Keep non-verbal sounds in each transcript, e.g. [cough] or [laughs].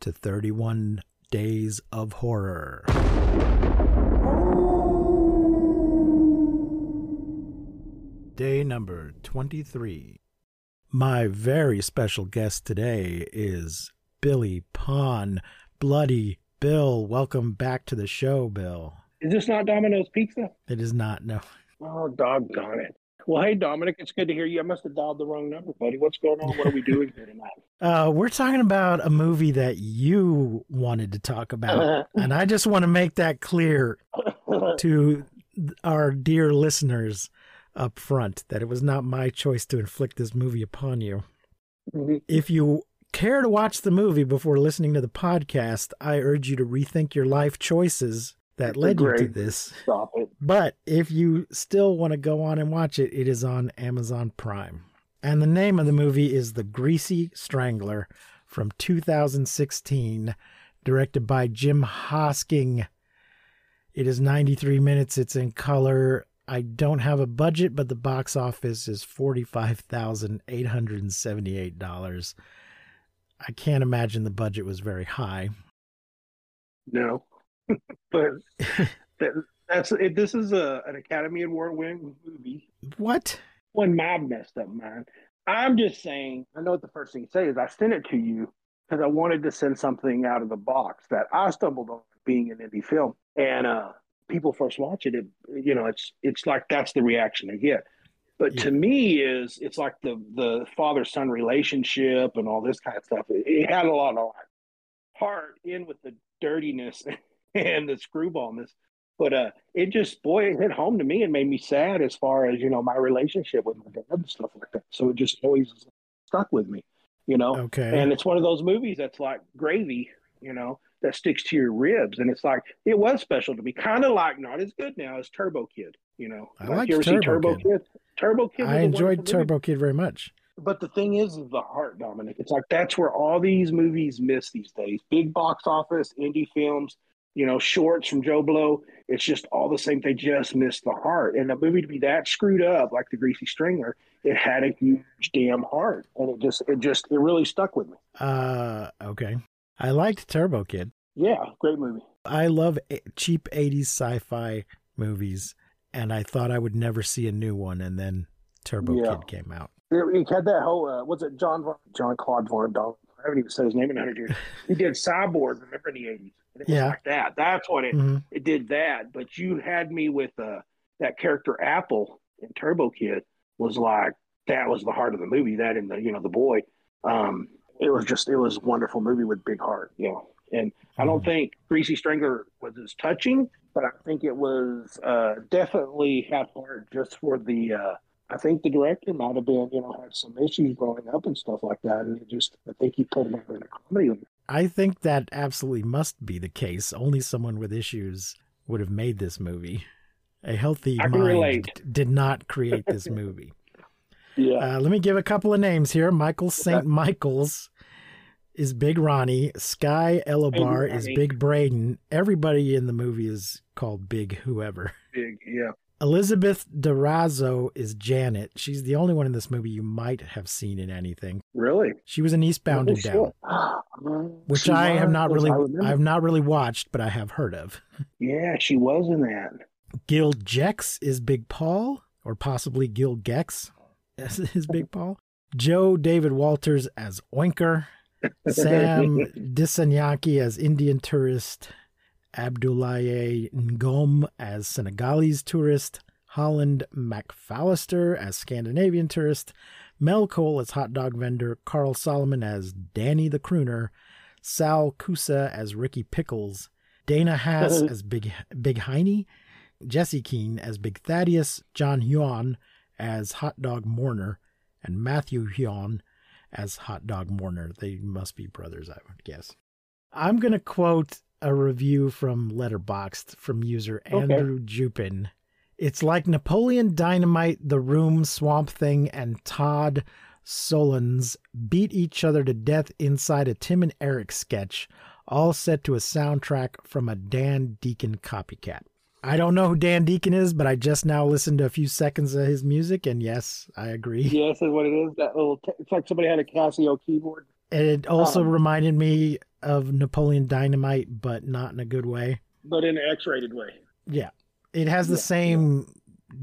to 31 Days of Horror. Day number 23. My very special guest today is Billy Pon, Bloody Bill. Welcome back to the show, Bill. Is this not Domino's Pizza? It is not, no. Oh, doggone it. Well, hey, Dominic, it's good to hear you. I must have dialed the wrong number, buddy. What's going on? What are we doing here tonight? [laughs] Uh, we're talking about a movie that you wanted to talk about, [laughs] and I just want to make that clear [laughs] to our dear listeners up front that it was not my choice to inflict this movie upon you. Mhm. If you care to watch the movie before listening to the podcast, I urge you to rethink your life choices that led you to this. Stop it. But if you still want to go on and watch it, it is on Amazon Prime. And the name of the movie is The Greasy Strangler from 2016, directed by Jim Hosking. It is 93 minutes, it's in color. I don't have a budget, but the box office is $45,878. I can't imagine the budget was very high. No. [laughs] but that, that's it. This is a, an Academy Award winning movie. What? When my messed up mind. I'm just saying, I know what the first thing to say is I sent it to you because I wanted to send something out of the box that I stumbled on being an indie film. And uh, people first watch it, it, you know, it's it's like that's the reaction they get. But to me, is it's like the the father son relationship and all this kind of stuff. It, it had a lot of heart in with the dirtiness [laughs] [laughs] and the screwballness. But uh, it just boy, it hit home to me and made me sad as far as you know my relationship with my dad and stuff like that. So it just always stuck with me, you know. Okay. And it's one of those movies that's like gravy, you know, that sticks to your ribs. And it's like it was special to me, kind of like not as good now as Turbo Kid, you know. I Like, you Turbo Turbo Kid. Kid? Turbo Kid. I enjoyed wonderful movie. Turbo Kid very much. But the thing is, is the heart, Dominic. It's like that's where all these movies miss these days. Big box office, indie films, you know, shorts from Joe Blow. It's just all the same. They just missed the heart. And the movie to be that screwed up, like the Greasy Strangler, it had a huge damn heart, and it just, it just, it really stuck with me. Uh, okay. I liked Turbo Kid. Yeah, great movie. I love cheap 80s sci-fi movies and I thought I would never see a new one and then Turbo Yeah. Kid came out. It had that whole, uh, what's it, John Jean-Claude Van Damme. I haven't even said his name in a hundred years. [laughs] He did Cyborg, remember in the eighties? And it was Yeah. like that. That's what it. Mhm. it did that. But you had me with uh, that character Apple in Turbo Kid was like that was the heart of the movie. That and the you know the boy. Um, it was just it was a wonderful movie with big heart. You know, and I don't Mhm. think Greasy Strangler was as touching, but I think it was uh, definitely half heart just for the. Uh, I think the director might have been, you know, had some issues growing up and stuff like that, and it just I think he put him out in a comedy. I think that absolutely must be the case. Only someone with issues would have made this movie. A healthy mind relate. did not create this movie. [laughs] Yeah, Uh, let me give a couple of names here. Michael St. Michael's is Big Ronnie. Sky Elobar is Big Braden. Everybody in the movie is called Big Whoever. big. Yeah. Elizabeth De Razzo is Janet. She's the only one in this movie you might have seen in anything. Really? She was in Eastbound and Down, shit. [gasps] which She I have not really I. I've not really watched, but I have heard of. [laughs] Yeah, she was in that. Gil Jex is Big Paul, or possibly Gil Gex as [laughs] his Big Paul. Joe David Walters as Oinker. [laughs] Sam Disanyaki as Indian tourist. Abdoulaye Ngom as Senegalese tourist. Holland McFallister as Scandinavian tourist. Mel Cole as hot dog vendor. Carl Solomon as Danny the crooner. Sal Kusa as Ricky Pickles. Dana Haas [laughs] as Big Big Heine. Jesse Keene as Big Thaddeus, John Huon as Hot Dog Mourner, and Matthew Huon as Hot Dog Mourner. They must be brothers, I would guess. I'm going to quote a review from Letterboxd from user Okay. Andrew Jupin. It's like Napoleon Dynamite, The Room, Swamp Thing, and Todd Solondz beat each other to death inside a Tim and Eric sketch, all set to a soundtrack from a Dan Deacon copycat. I don't know who Dan Deacon is, but I just now listened to a few seconds of his music, and yes, I agree. Yes, is what it is. That little, t- it's like somebody had a Casio keyboard. And it also Um, reminded me of Napoleon Dynamite, but not in a good way. but in an X-rated way. Yeah. It has the Yeah, same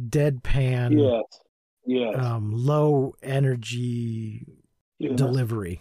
deadpan, Yes, yes, um, low energy delivery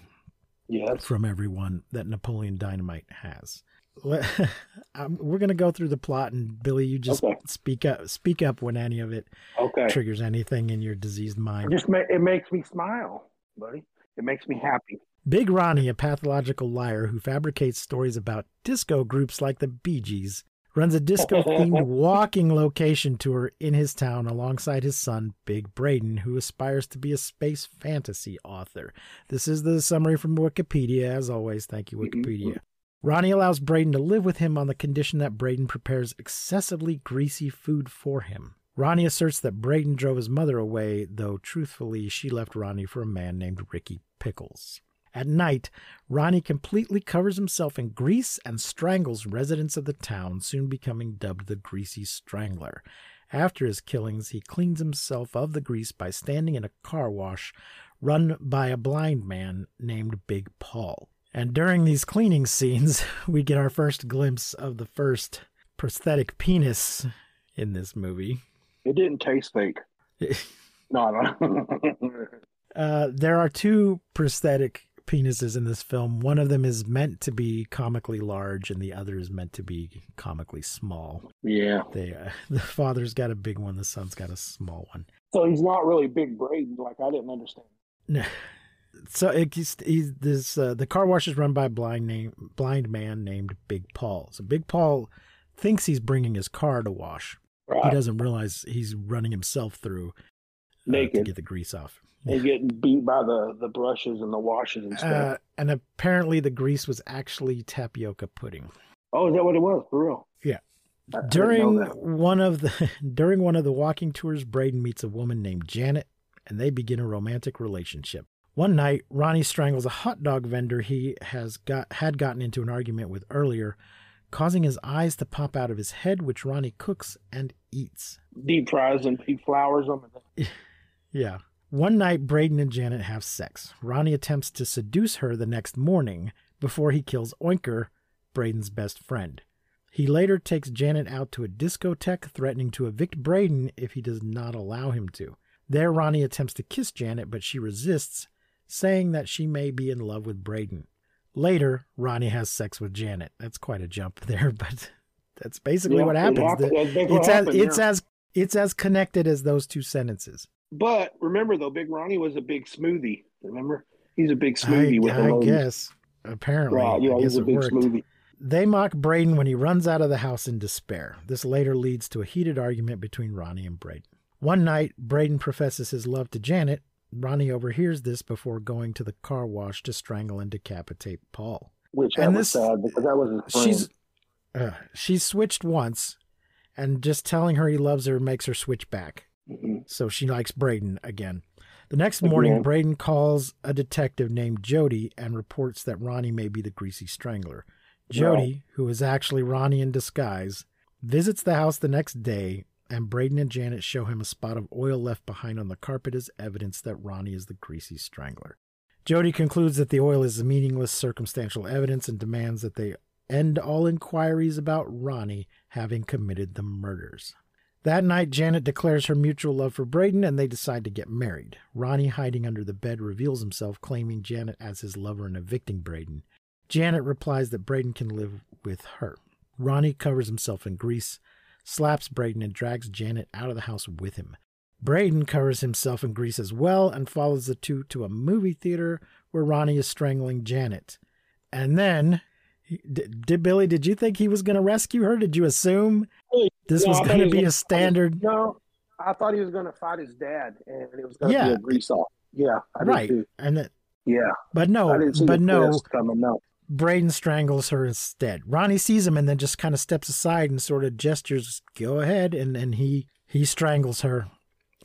yes. from everyone that Napoleon Dynamite has. [laughs] Um, we're going to go through the plot, and Billy, you just Okay. speak up. Speak up when any of it Okay, triggers anything in your diseased it mind. just ma- it makes me smile, buddy. It makes me happy. Big Ronnie, a pathological liar who fabricates stories about disco groups like the Bee Gees, runs a disco [laughs] themed walking location tour in his town alongside his son, Big Braden, who aspires to be a space fantasy author. This is the summary from Wikipedia, as always. Thank you, mm-hmm. Wikipedia. Ronnie allows Braden to live with him on the condition that Braden prepares excessively greasy food for him. Ronnie asserts that Braden drove his mother away, though truthfully, she left Ronnie for a man named Ricky Pickles. At night, Ronnie completely covers himself in grease and strangles residents of the town, soon becoming dubbed the Greasy Strangler. After his killings, he cleans himself of the grease by standing in a car wash run by a blind man named Big Paul. And during these cleaning scenes, [laughs] we get our first glimpse of the first prosthetic penis in this movie. It didn't taste fake. [laughs] No, no. [laughs] Uh, there are two prosthetic penises in this film. One of them is meant to be comically large, and the other is meant to be comically small. yeah. They, uh, [laughs] the father's got a big one, the son's got a small one. So he's not really Big Braden. Like I didn't understand. No. So it, he's, he's this uh, the car wash is run by a blind name blind man named Big Paul. So Big Paul thinks he's bringing his car to wash. He doesn't realize he's running himself through uh, to get the grease off. and getting beat by the the brushes and the washes and stuff. Uh, and apparently the grease was actually tapioca pudding. oh, is that what it was for real? Yeah. I- During one of the [laughs] during one of the walking tours, Braden meets a woman named Janet, and they begin a romantic relationship. One night, Ronnie strangles a hot dog vendor he has got had gotten into an argument with earlier, causing his eyes to pop out of his head, which Ronnie cooks and eats. deep fries and he flours them. Yeah. One night, Braden and Janet have sex. Ronnie attempts to seduce her the next morning before he kills Oinker, Braden's best friend. He later takes Janet out to a discotheque, threatening to evict Braden if he does not allow him to. There, Ronnie attempts to kiss Janet, but she resists, saying that she may be in love with Braden. Later, Ronnie has sex with Janet. That's quite a jump [laughs] there, but that's basically Yeah, what it happens. happened. That's what it's as happened, it's yeah. as it's as connected as those two sentences. But remember though, Big Ronnie was a big smoothie. Remember, he's a big smoothie I, with I guess. Apparently, Right, yeah, I guess he's a big worked. smoothie. They mock Braden when he runs out of the house in despair. This later leads to a heated argument between Ronnie and Braden. One night, Braden professes his love to Janet. Ronnie overhears this before going to the car wash to strangle and decapitate Paul. Which And this- sad because that was his friend. She's uh, she's switched once, and just telling her he loves her makes her switch back. So she likes Braden again. The next morning, Again. Braden calls a detective named Jody and reports that Ronnie may be the greasy strangler. Jody, who is actually Ronnie in disguise, visits the house the next day, and Braden and Janet show him a spot of oil left behind on the carpet as evidence that Ronnie is the greasy strangler. Jody concludes that the oil is meaningless circumstantial evidence and demands that they end all inquiries about Ronnie having committed the murders. That night, Janet declares her mutual love for Braden and they decide to get married. Ronnie, hiding under the bed, reveals himself, claiming Janet as his lover and evicting Braden. Janet replies that Braden can live with her. Ronnie covers himself in grease, slaps Braden, and drags Janet out of the house with him. Braden covers himself in grease as well and follows the two to a movie theater where Ronnie is strangling Janet. And then, did, did Billy, did you think he was going to rescue her? Did you assume this No, was going to be a standard? No, I thought he was going to fight his dad, and it was going to Yeah. be a grease off. Yeah, I Right. And that, Yeah, but no, but no, coming. No, Braden strangles her instead. Ronnie sees him and then just kind of steps aside and sort of gestures, "Go ahead," and and he he strangles her.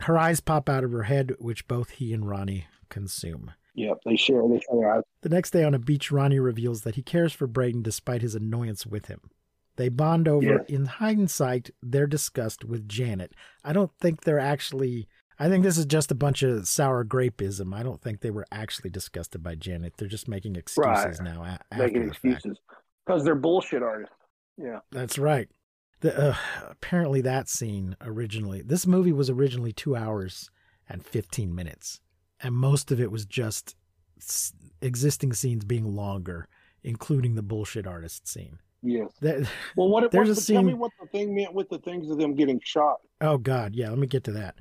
Her eyes pop out of her head, which both he and Ronnie consume. Yep, they share. They share. eyes. The next day on a beach, Ronnie reveals that he cares for Braden despite his annoyance with him. They bond over, in hindsight, their disgust with Janet. I don't think they're actually. I think this is just a bunch of sour grapeism. I don't think they were actually disgusted by Janet. They're just making excuses Right. now. a- Making excuses because they're bullshit artists. Yeah. That's right. The, uh, apparently, that scene originally, this movie was originally two hours and 15 minutes. And most of it was just s- existing scenes being longer, including the bullshit artist scene. Yes. That, Well, what? There's what a Tell me what the thing meant with the things of them getting shot. oh, God. Yeah, let me get to that.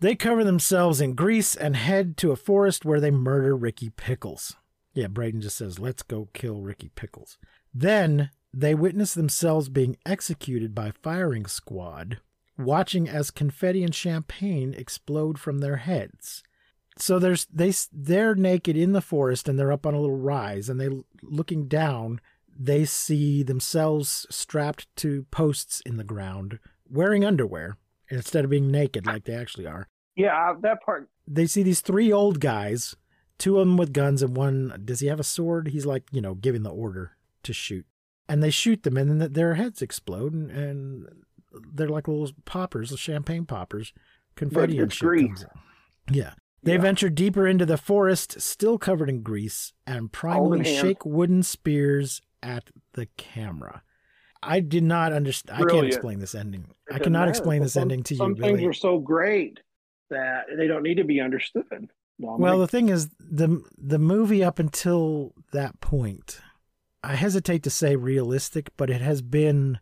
They cover themselves in grease and head to a forest where they murder Ricky Pickles. Yeah, Braden just says, let's go kill Ricky Pickles. Then they witness themselves being executed by firing squad, watching as confetti and champagne explode from their heads. So there's they they're naked in the forest and they're up on a little rise and they looking down they see themselves strapped to posts in the ground wearing underwear instead of being naked like they actually are Yeah, uh, that part. they see these three old guys, two of them with guns and one does he have a sword? He's like, you know, giving the order to shoot. And they shoot them and then their heads explode and, and they're like little poppers, champagne poppers. Confetti and shit grease. Yeah. They Yeah. venture deeper into the forest, still covered in grease, and Holding shake wooden spears at the camera. I did not understand. I can't explain this ending. It I cannot matter. explain this Some- ending to you, Some Billy. things are so great that they don't need to be understood. Dominic. Well, the thing is, the the movie up until that point, I hesitate to say realistic, but it has been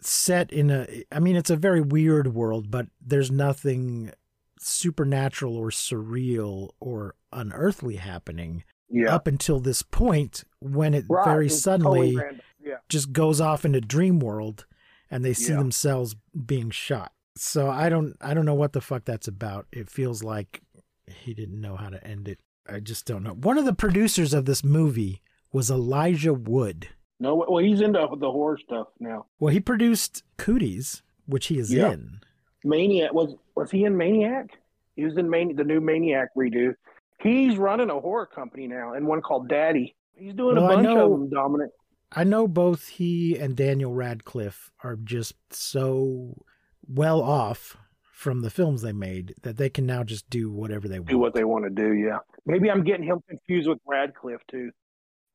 set in a. I mean, it's a very weird world, but there's nothing supernatural or surreal or unearthly happening yeah, up until this point when it Right, very it's suddenly totally. Yeah, just goes off into dream world and they see Yeah. themselves being shot. So I don't I don't know what the fuck that's about. It feels like he didn't know how to end it. I just don't know. One of the producers of this movie was Elijah Wood. no, well, he's into the horror stuff now. Well, he produced Cooties, which he is Yeah. in. Maniac was was he in Maniac? He was in the new Maniac redo. He's running a horror company now, and one called Daddy. He's doing Well, a bunch know- of them, Dominic. I know both he and Daniel Radcliffe are just so well off from the films they made that they can now just do whatever they want. Do what they want to do. Yeah, maybe I'm getting him confused with Radcliffe too.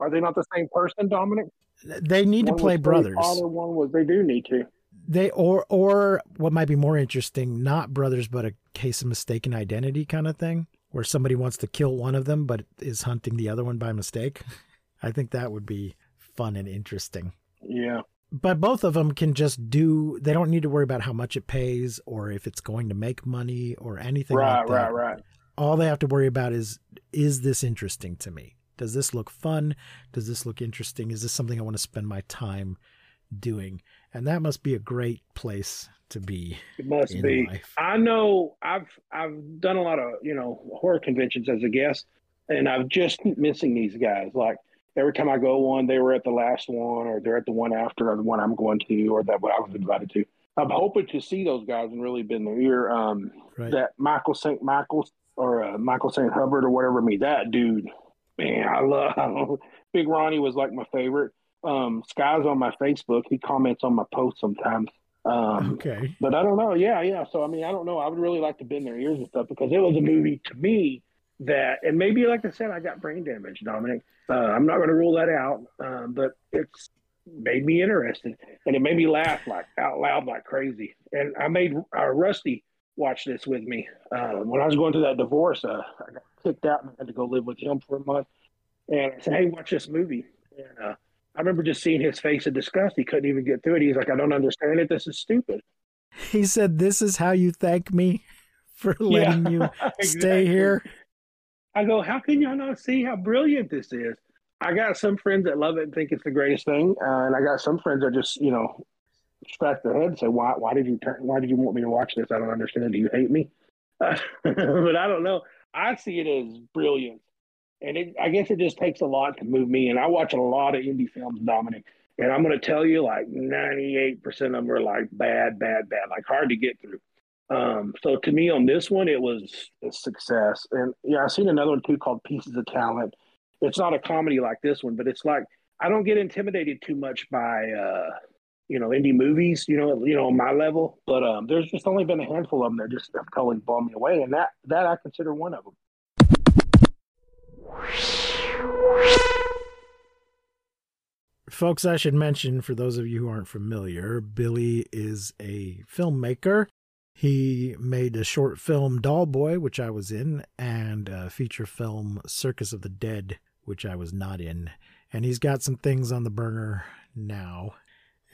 Are they not the same person, Dominic? They need to One was play brothers. Potter, one was. They do need to. They or or what might be more interesting, not brothers, but a case of mistaken identity kind of thing, where somebody wants to kill one of them but is hunting the other one by mistake. I think that would be fun and interesting. Yeah, But both of them can just do. They don't need to worry about how much it pays or if it's going to make money or anything right, like that. right, right. All they have to worry about is is this interesting to me? Does this look fun? Does this look interesting? Is this something I want to spend my time doing? And that must be a great place to be It must be. life. I know I've I've done a lot of you know horror conventions as a guest, and I've just missing these guys. Like every time I go one, they were at the last one, or they're at the one after, or the one I'm going to, or that what I was invited to. I'm hoping to see those guys and really bend their ear. Um, Right. that Michael St. Michael or uh, Michael St. Hubbard or whatever. Me that dude, man, I love. [laughs] Big Ronnie was like my favorite. Um, Sky's on my Facebook. He comments on my posts sometimes. Um, okay. but I don't know. Yeah, yeah. So I mean, I don't know. I would really like to bend their ears and stuff because it was a movie to me that, and maybe like I said, I got brain damage, Dominic. Uh, I'm not going to rule that out, um, but it's made me interested, and it made me laugh like out loud like crazy. And I made uh, Rusty watch this with me uh, when I was going through that divorce. Uh, I got kicked out and I had to go live with him for a month. And I said, "Hey, watch this movie." And uh, I remember just seeing his face of disgust. He couldn't even get through it. He's like, "I don't understand it. This is stupid." He said, "This is how you thank me for letting you [laughs] stay here." I go, how can y'all not see how brilliant this is? I got some friends that love it and think it's the greatest thing, uh, and I got some friends that just, you know, scratch their head and say, "Why? Why did you turn? Why did you want me to watch this? I don't understand. Do you hate me?" Uh, [laughs] but I don't know. I see it as brilliant. And it, I guess it just takes a lot to move me. And I watch a lot of indie films, Dominic, and I'm going to tell you, like 98% of them are like bad, bad, bad, like hard to get through. Um, so to me, on this one, it was a success. And yeah, I've seen another one too called Pieces of Talent. It's not a comedy like this one, but it's like I don't get intimidated too much by uh, you know indie movies. You know, you know, on my level. But um, there's just only been a handful of them that just have totally blown me away, and that that I consider one of them. Folks, I should mention for those of you who aren't familiar, Billy is a filmmaker. He made a short film Doll Boy, which I was in, and a feature film Circus of the Dead, which I was not in. And he's got some things on the burner now.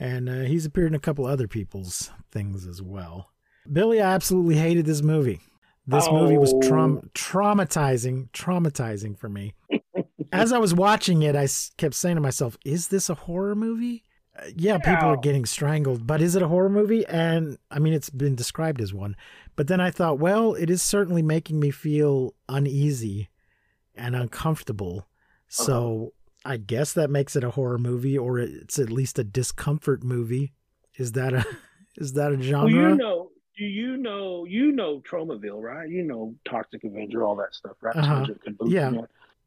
And uh, he's appeared in a couple other people's things as well. Billy, I absolutely hated this movie. This movie was traum- traumatizing, traumatizing for me. As I was watching it, I kept saying to myself, "Is this a horror movie?" Uh, yeah, people are getting strangled, but is it a horror movie? And I mean, it's been described as one. But then I thought, well, it is certainly making me feel uneasy and uncomfortable. So I guess that makes it a horror movie, or it's at least a discomfort movie. Is that a [laughs] is that a Well, genre? you know, do you know, you know, Tromaville, right? You know, Toxic Avenger, all that stuff, right? Uh-huh. Yeah.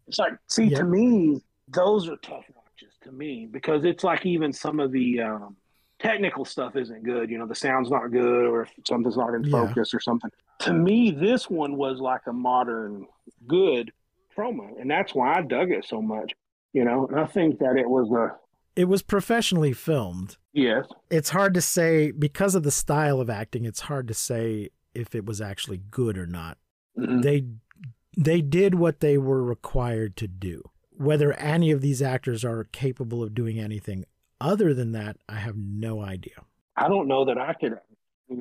It's like, see, Yeah. to me, those are tough watches to me because it's like even some of the um, technical stuff isn't good. You know, the sound's not good, or if something's not in Yeah. focus or something. To me, this one was like a modern, good Troma, and that's why I dug it so much. You know, and I think that it was a it was professionally filmed. yes, It's hard to say because of the style of acting. It's hard to say if it was actually good or not. Mhm. They they did what they were required to do. Whether any of these actors are capable of doing anything other than that, I have no idea. I don't know that I could.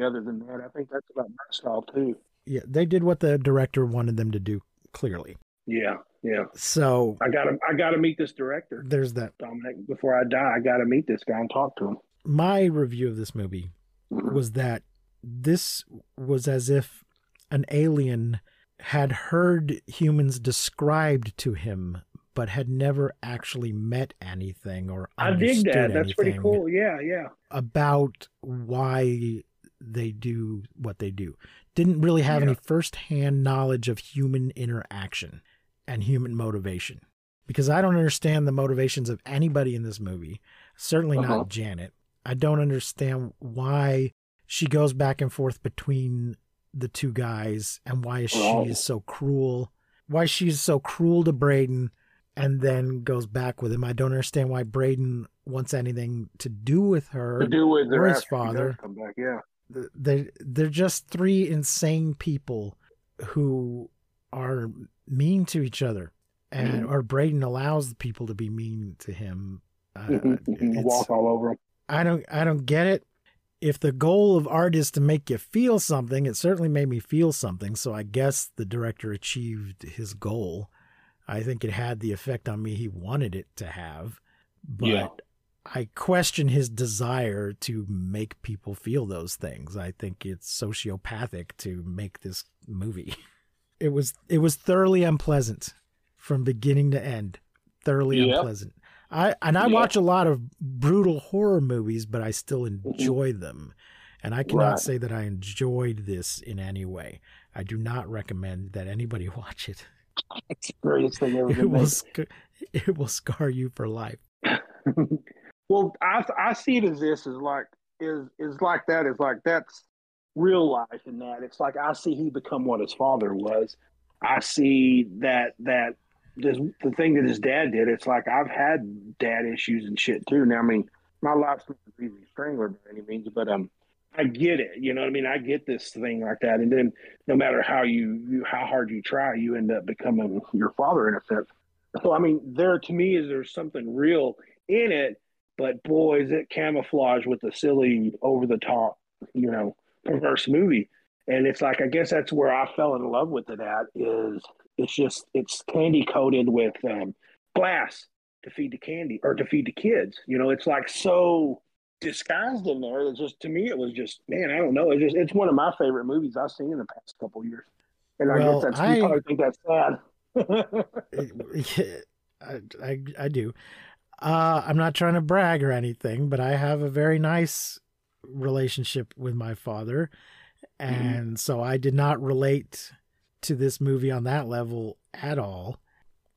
Other than that, I think that's about my style too. Yeah, they did what the director wanted them to do. Clearly, Yeah, yeah. so I gotta, I gotta meet this director, there's that. Dominic. Before I die, I gotta meet this guy and talk to him. My review of this movie mm-hmm. was that this was as if an alien had heard humans described to him but had never actually met anything or I dig that. That's pretty cool. Yeah, yeah. about why they do what they do didn't really have Yeah. any firsthand knowledge of human interaction and human motivation because i don't understand the motivations of anybody in this movie certainly Uh-huh. not janet i don't understand why she goes back and forth between the two guys and why she is so cruel why she's so cruel to braden and then goes back with him i don't understand why braden wants anything to do with her To do with or his after he does father. Come back. Yeah. they they're just three insane people who are mean to each other and Mhm. or Braden allows the people to be mean to him uh, it's- Walk all over him. I don't I don't get it if the goal of art is to make you feel something it certainly made me feel something so I guess the director achieved his goal I think it had the effect on me he wanted it to have but Yeah. I question his desire to make people feel those things. I think it's sociopathic to make this movie. [laughs] It was it was thoroughly unpleasant from beginning to end. Thoroughly Yep. unpleasant. I and I Yep. watch a lot of brutal horror movies, but I still enjoy them. And I cannot Right. say that I enjoyed this in any way. I do not recommend that anybody [laughs] watch it. It's the greatest thing ever It will sc- it will scar you for life. [laughs] well, I I see it as this is like is is like that is like that's real life in that it's like I see he become what his father was. I see that that this the thing that his dad did. It's like I've had dad issues and shit too. Now I mean my life's not a breathing strangler by any means, but um I get it. You know what I mean? I get this thing like that, and then no matter how you, you how hard you try, you end up becoming your father in a sense. So I mean, there to me is there's something real in it, but boy, is it camouflage with the silly, over the top, you know, perverse movie. And it's like I guess that's where I fell in love with it at is it's just it's candy coated with um, glass to feed the candy or to feed the kids. You know, it's like so disguised in there. It's just to me, it was just man, I don't know. It's just it's one of my favorite movies I've seen in the past couple of years. And I guess that's I- probably think that's sad. [laughs] I, I, I do. Uh, I'm not trying to brag or anything, but I have a very nice relationship with my father. And so I did not relate to this movie on that level at all.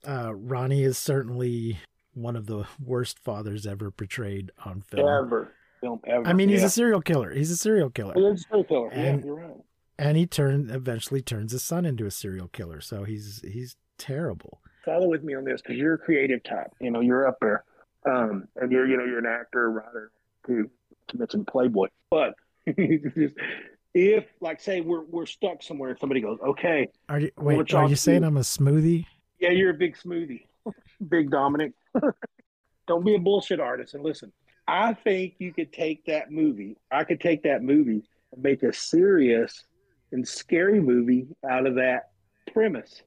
Uh, Ronnie is certainly one of the worst fathers ever portrayed on film. ever. Film ever. I mean, he's yeah. a serial killer. He's a serial killer. He's a serial killer. Yeah, And- you're right. and he turned eventually turns his son into a serial killer. So he's he's terrible. follow with me on this because you're a creative type. You know, you're up there, um, and you're you know you're an actor, writer, too. To mention Playboy, but [laughs] if like say we're we're stuck somewhere, and somebody goes, okay, Are you wait? Are you saying you. I'm a smoothie? yeah, you're a big smoothie, [laughs] big Dominic. [laughs] Don't be a bullshit artist and listen. I think you could take that movie. I could take that movie and make a serious and scary movie out of that premise.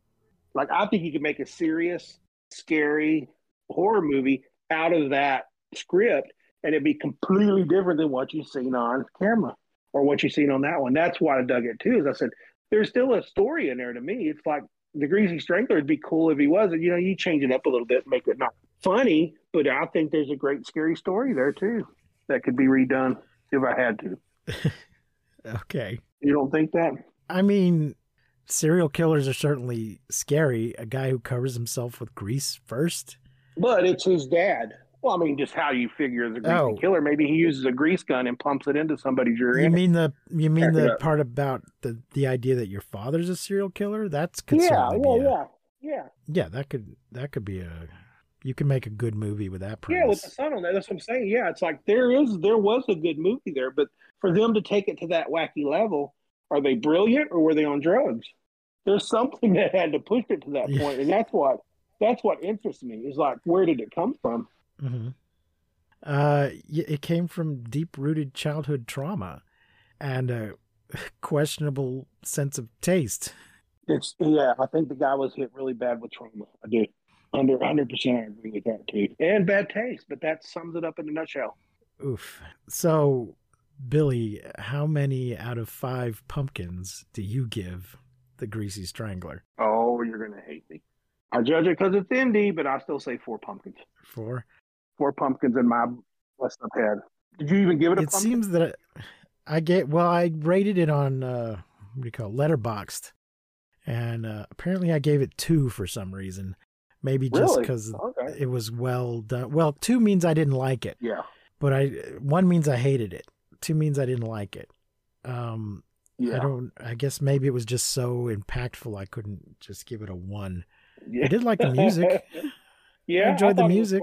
Like I think you could make a serious, scary horror movie out of that script, and it'd be completely different than what you've seen on camera or what you've seen on that one. That's why I dug it too. Is I said there's still a story in there to me. It's like the Greasy Strangler would be cool if he was. You know, you change it up a little bit, make it not funny, but I think there's a great scary story there too that could be redone if I had to. [laughs] Okay. You don't think that? I mean, serial killers are certainly scary. A guy who covers himself with grease first. But it's his dad. Well, I mean, just how you figure as a greasy Oh. killer. Maybe he uses a grease gun and pumps it into somebody's You urine. mean the you mean the part about the the idea that your father's a serial killer? That's could yeah, yeah, a, yeah, yeah. yeah. That could that could be a you can make a good movie with that Premise. Yeah, with the son on there. That's what I'm saying. Yeah, it's like there is there was a good movie there, but for them to take it to that wacky level, are they brilliant or were they on drugs? There's something [laughs] that had to push it to that point, and that's what that's what interests me. Is like where did it come from? Hmm Uh, it came from deep rooted childhood trauma and a [laughs] questionable sense of taste. It's yeah, I think the guy was hit really bad with trauma. I do. Under 100 percent I agree with that too. And bad taste, but that sums it up in a nutshell. Oof. So, Billy, how many out of five pumpkins do you give the Greasy Strangler? Oh, you're gonna hate me. I judge it because it's indie, but I still say four pumpkins. Four. Four pumpkins in my messed up head. Did you even give it a It pumpkin? seems that I, I get well. I rated it on uh, what do you call it? Letterboxd, and uh, apparently I gave it two for some reason. Maybe just because Okay. it was well done. Well, two means I didn't like it. Yeah. but I one means I hated it. Two means I didn't like it. Um, Yeah. I don't. I guess maybe it was just so impactful I couldn't just give it a one. yeah. I did like the [laughs] music. Yeah. I enjoyed the it was music.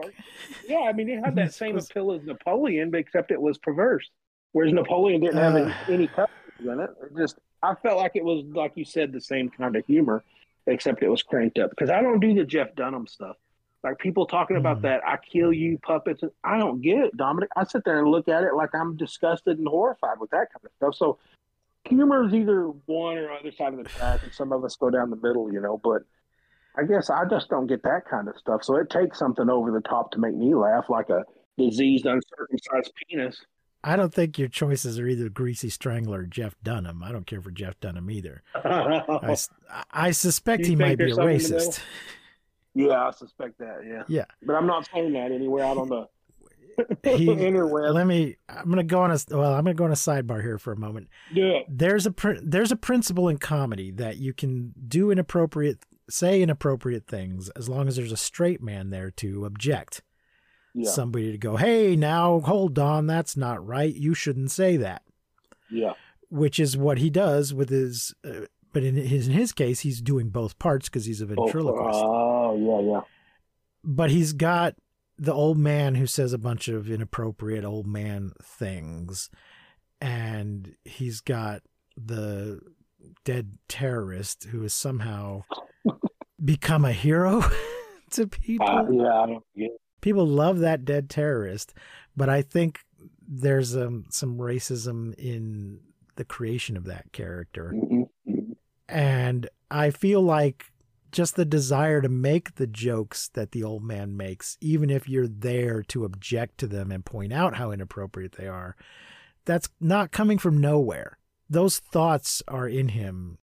Yeah, I mean, it had [laughs] that same was- appeal as Napoleon, but except it was perverse. Whereas Napoleon didn't have any, Uh. [sighs] any colors in it. It just, I felt like it was, like you said, the same kind of humor, except it was cranked up. Because I don't do the Jeff Dunham stuff. Like people talking about Mhm. that, I kill you puppets. I don't get it, Dominic. I sit there and look at it like I'm disgusted and horrified with that kind of stuff. So humor is either one or other side of the track, and some of us go down the middle, you know. But I guess I just don't get that kind of stuff. So it takes something over the top to make me laugh, like a diseased, uncircumcised penis. I don't think your choices are either Greasy Strangler or Jeff Dunham. I don't care for Jeff Dunham either. [laughs] I suspect he might be a there's something in the racist. yeah, I suspect that. Yeah, Yeah. but I'm not saying that anywhere out on the He, [laughs] interweb. let me. I'm gonna go on a well. I'm gonna go on a sidebar here for a moment. It. there's a there's a principle in comedy that you can do an inappropriate say inappropriate things as long as there's a straight man there to object. Yeah, somebody to go hey now hold on that's not right. You shouldn't say that. Yeah, which is what he does with his uh, but in his in his case he's doing both parts because he's a ventriloquist. Oh, yeah, yeah. but he's got the old man who says a bunch of inappropriate old man things and he's got the dead terrorist who is somehow become a hero [laughs] to people Uh, yeah, I don't get it. people love that dead terrorist but i think there's um, some racism in the creation of that character Mhm, mhm. and I feel like just the desire to make the jokes that the old man makes, even if you're there to object to them and point out how inappropriate they are, that's not coming from nowhere. Those thoughts are in him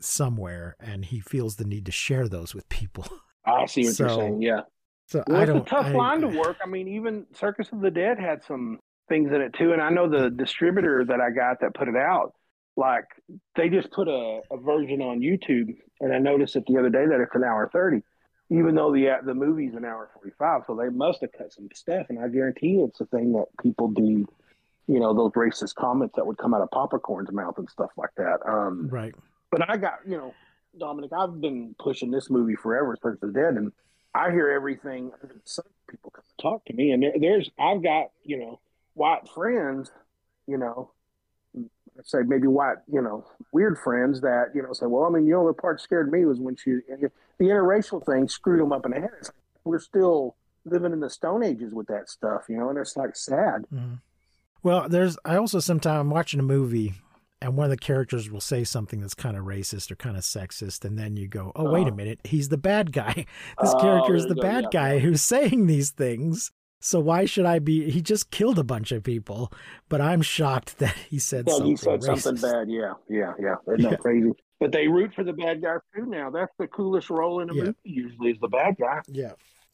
somewhere, and he feels the need to share those with people. [laughs] I see what So, you're saying. Yeah. So Well, I it's a tough I- line to work. I mean, even Circus of the Dead had some things in it too. And I know the distributor that I got that put it out, like they just put a, a version on YouTube, and I noticed it the other day that it's an hour thirty, even though the the movie's an hour forty five. So they must have cut some stuff, and I guarantee it's a thing that people do. You know, those racist comments that would come out of Popcorn's mouth and stuff like that. Um, Right. But I got, you know, Dominic, I've been pushing this movie forever, of the Dead, and I hear everything. sun. People come talk to me, and there, there's, I've got, you know, white friends, you know, say maybe white, you know, weird friends that, you know, say, well, I mean, you know, the part that scared me was when she, the interracial thing screwed them up in the head. Like, we're still living in the Stone Ages with that stuff, you know, and it's like sad. Mhm. Well, there's. I also sometimes I'm watching a movie, and one of the characters will say something that's kind of racist or kind of sexist, and then you go, "Oh, wait a Uh-huh. minute, he's the bad guy. [laughs] This Oh, character is the bad yeah, guy who's saying these things." So why should I be? He just killed a bunch of people, but I'm shocked [laughs] that he said Well, something he said racist. something bad. Yeah, yeah, yeah. Isn't that Yeah. crazy? But they root for the bad guy too now. That's the coolest role in a Yeah. movie. Usually, is the bad guy. Yeah.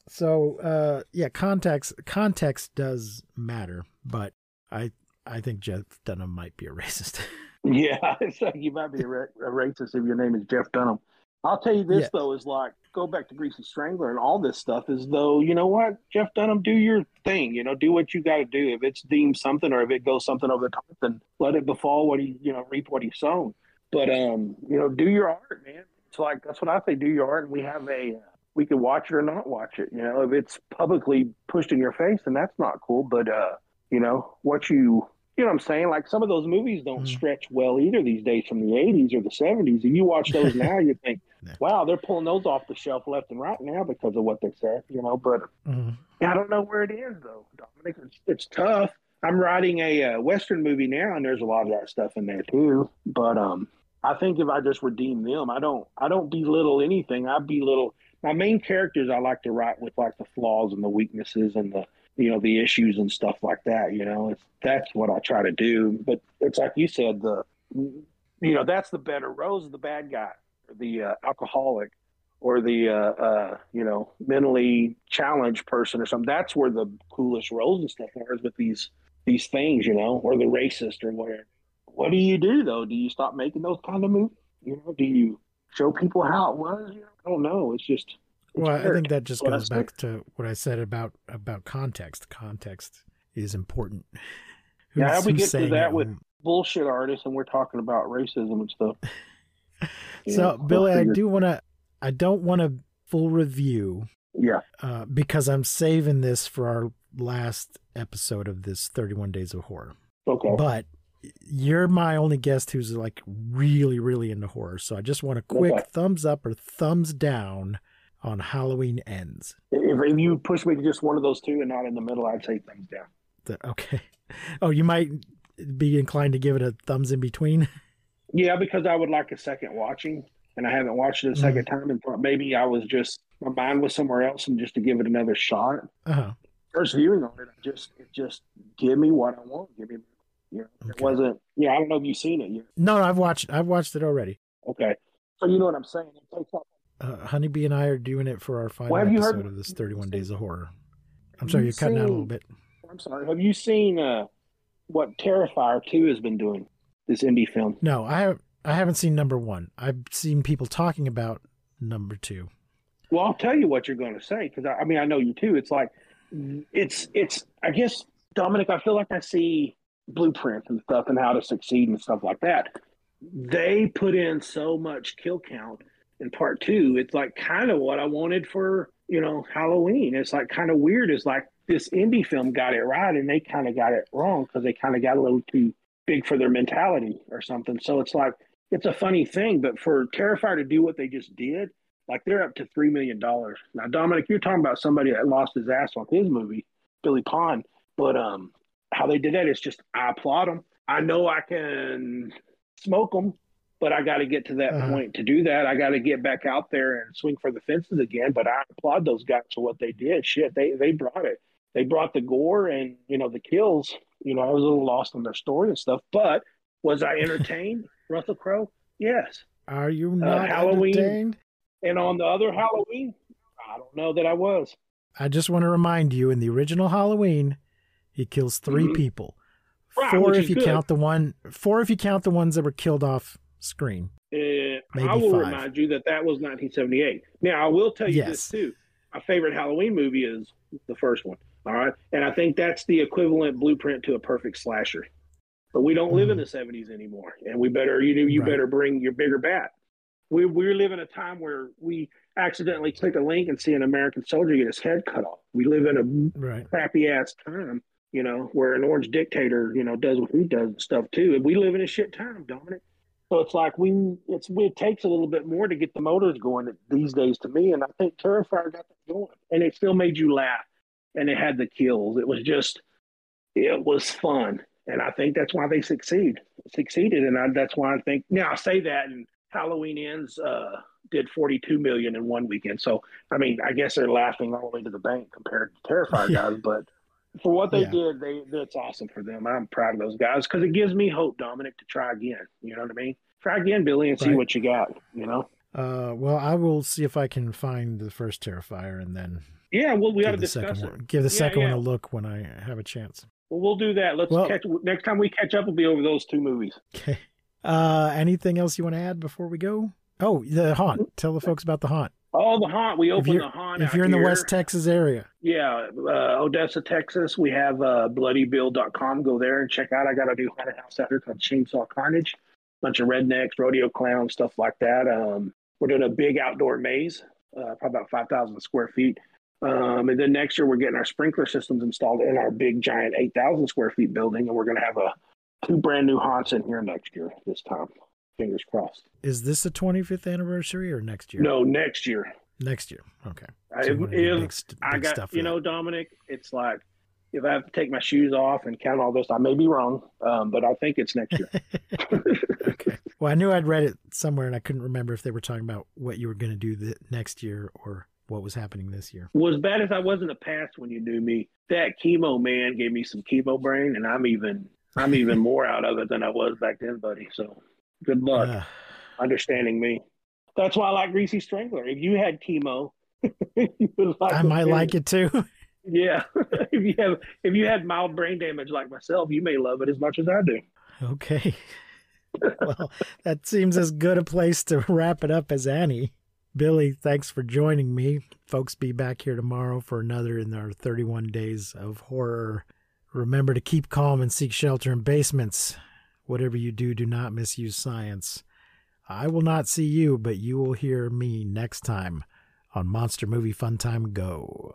So uh yeah, context context does matter, but I I think Jeff Dunham might be a racist. [laughs] Yeah, [laughs] it's like you might be a, ra- a racist if your name is Jeff Dunham. I'll tell you this Yeah. though is like go back to Greasy Strangler and all this stuff is though you know what? Jeff Dunham do your thing you know do what you got to do. If it's deemed something or if it goes something over the top then let it befall what he you know reap what he's sown. But um you know do your art man. It's like that's what I say do your art and we have a uh, we can watch it or not watch it you know? If it's publicly pushed in your face then that's not cool. But uh you know what you you know what I'm saying? Like some of those movies don't Mm. stretch well either these days from the 80s or the 70s. And you watch those [laughs] now, you think, wow, they're pulling those off the shelf left and right now because of what they said, you know. But Mhm. I don't know where it is, though, Dominic. It's, it's tough. I'm writing a uh, Western movie now, and there's a lot of that stuff in there, too. But um, I think if I just redeem them, I don't I don't belittle anything. I belittle my main characters I like to write with like the flaws and the weaknesses and the you know the issues and stuff like that you know it's that's what i try to do. But it's like you said the you know that's the better. Rose the bad guy the uh, alcoholic or the uh, uh, you know mentally challenged person or something. That's where the coolest roles and stuff are is with these these things you know or the racist or whatever what do you do though? Do you stop making those kind of movies? You know do you show people how it was? I don't know. It's just Well, I think that just Well, goes back to what I said about about context. Context is important. [laughs] Yeah, Who's- we get to saying that it? with- bullshit artists and we're talking about racism and stuff. [laughs] So, Billy, I do want to. I don't want a full review Yeah. uh, because I'm saving this for our last episode of this 31 Days of Horror. Okay. But you're my only guest who's like really, really into horror. So I just want a quick Okay. thumbs up or thumbs down on Halloween Ends. If, if you push me to just one of those two and not in the middle, I'd say thumbs down. The- okay. [laughs] Oh, you might be inclined to give it a thumbs in between. [laughs] Yeah, because I would like a second watching, and I haven't watched it a 2nd time, and thought maybe I was just my mind was somewhere else, and just to give it another shot. Uh-huh. First viewing on it, I just it just give me what I want. Give me, you know, it wasn't. Yeah, I don't know if you've seen it yet. No, no, I've watched. I've watched it already. Okay, so you know what I'm saying. It takes up Uh, Honeybee and I are doing it for our final Well, have heard- episode of this 31 Days of Horror. I'm sorry, you're You've cutting out a little bit. I'm sorry. Have you seen uh, what Terrifier Two has been doing? This indie film. No, I I haven't seen number one. I've seen people talking about number two. Well, I'll tell you what you're going to say because I, I mean I know you too. It's like it's it's I guess Dominic. I feel like I see blueprints and stuff and how to succeed and stuff like that. They put in so much kill count in part two. It's like kind of what I wanted for you know Halloween. It's like kind of weird. It's like this indie film got it right and they kind of got it wrong because they kind of got a little too big for their mentality or something. So it's like it's a funny thing, but for Terrifier to do what they just did, like they're up to three million dollars now. Dominic, you're talking about somebody that lost his ass on his movie, Billy Pon, but um, how they did that is just I applaud them. I know I can smoke them, but I got to get to that Uh-huh. point to do that. I got to get back out there and swing for the fences again. But I applaud those guys for what they did. Shit, they they brought it. They brought the gore and you know the kills. You know, I was a little lost on their story and stuff, but was I entertained? [laughs] Russell Crowe, yes. Are you not Halloween. entertained? And on the other Halloween, I don't know that I was. I just want to remind you in the original Halloween, he kills 3 Mhm. people. Right, four if you good. count the one four if you count the ones that were killed off screen. Maybe I will five. remind you that that was 1978. Now, I will tell you Yes. this too. My favorite Halloween movie is the first one. All right. And I think that's the equivalent blueprint to a perfect slasher. But we don't live in mm. the 70s anymore. And we better, you know, you Right. better bring your bigger bat. We, we live in a time where we accidentally click a link and see an American soldier get his head cut off. We live in a Right. crappy ass time, you know, where an orange dictator, you know, does what he does and stuff too. And we live in a shit time, Dominic. So it's like we, it's it takes a little bit more to get the motors going these days to me. And I think Terrifier got that going, and it still made you laugh, and it had the kills. It was just, it was fun, and I think that's why they succeed succeeded, and I, that's why I think now I say that, and Halloween ends uh, did 42 million in one weekend. So I mean, I guess they're laughing all the way to the bank compared to Terrifier [laughs] Yeah. guys, but for what they Yeah. did, they that's awesome for them. I'm proud of those guys because it gives me hope, Dominic, to try again. You know what I mean? Try again, Billy, and see what you got. You know? Uh, well, I will see if I can find the first Terrifier and then Yeah. Well, we got to give the discuss second it. one. Give the Yeah, second yeah. one a look when I have a chance. Well, we'll do that. Let's Well- catch next time we catch up. We'll be over those two movies. Okay. Uh, anything else you want to add before we go? Oh, the haunt. Tell the folks about the haunt. Oh, the haunt. We open the haunt. if you're in the. West Texas area, Yeah, uh, Odessa, Texas. We have uh, bloodybill.com. Go there and check out. I got a new haunted house out here called Chainsaw Carnage. Bunch of rednecks, rodeo clowns, stuff like that. Um, we're doing a big outdoor maze, uh, probably about 5,000 square feet. Um, and then next year, we're getting our sprinkler systems installed in our big, giant 8,000 square feet building. And we're going to have a two brand new haunts in here next year, this time. Fingers crossed. is this the 25th anniversary or next year? No, next year. Next year. Okay. I, So you if- big st- I got you know Dominic. It's like if I have to take my shoes off and count all this, I may be wrong, um, but I think it's next year. [laughs] okay. Well, I knew I'd read it somewhere, and I couldn't remember if they were talking about what you were going to do the next year or what was happening this year. well, as bad as I was in the past when you knew me, that chemo man gave me some chemo brain, and I'm even I'm even [laughs] more out of it than I was back then, buddy. So good luck understanding me. That's why I like Greasy Strangler. If you had chemo, [laughs] you would like I might like it too. [laughs] Yeah, [laughs] if you have if you had mild brain damage like myself, you may love it as much as I do. Okay. well, that seems as good a place to wrap it up as any. Billy, thanks for joining me. Folks, be back here tomorrow for another in our 31 days of horror. Remember to keep calm and seek shelter in basements. Whatever you do, do not misuse science. I will not see you, but you will hear me next time on Monster Movie Fun Time Go.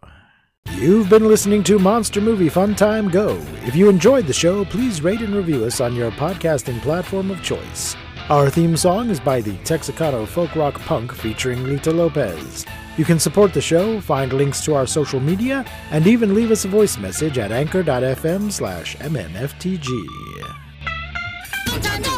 You've been listening to Monster Movie Fun Time Go. If you enjoyed the show, please rate and review us on your podcasting platform of choice. Our theme song is by the Texacato folk rock punk featuring Lita Lopez. You can support the show, find links to our social media, and even leave us a voice message at anchor.fm slash mmftg. Montano.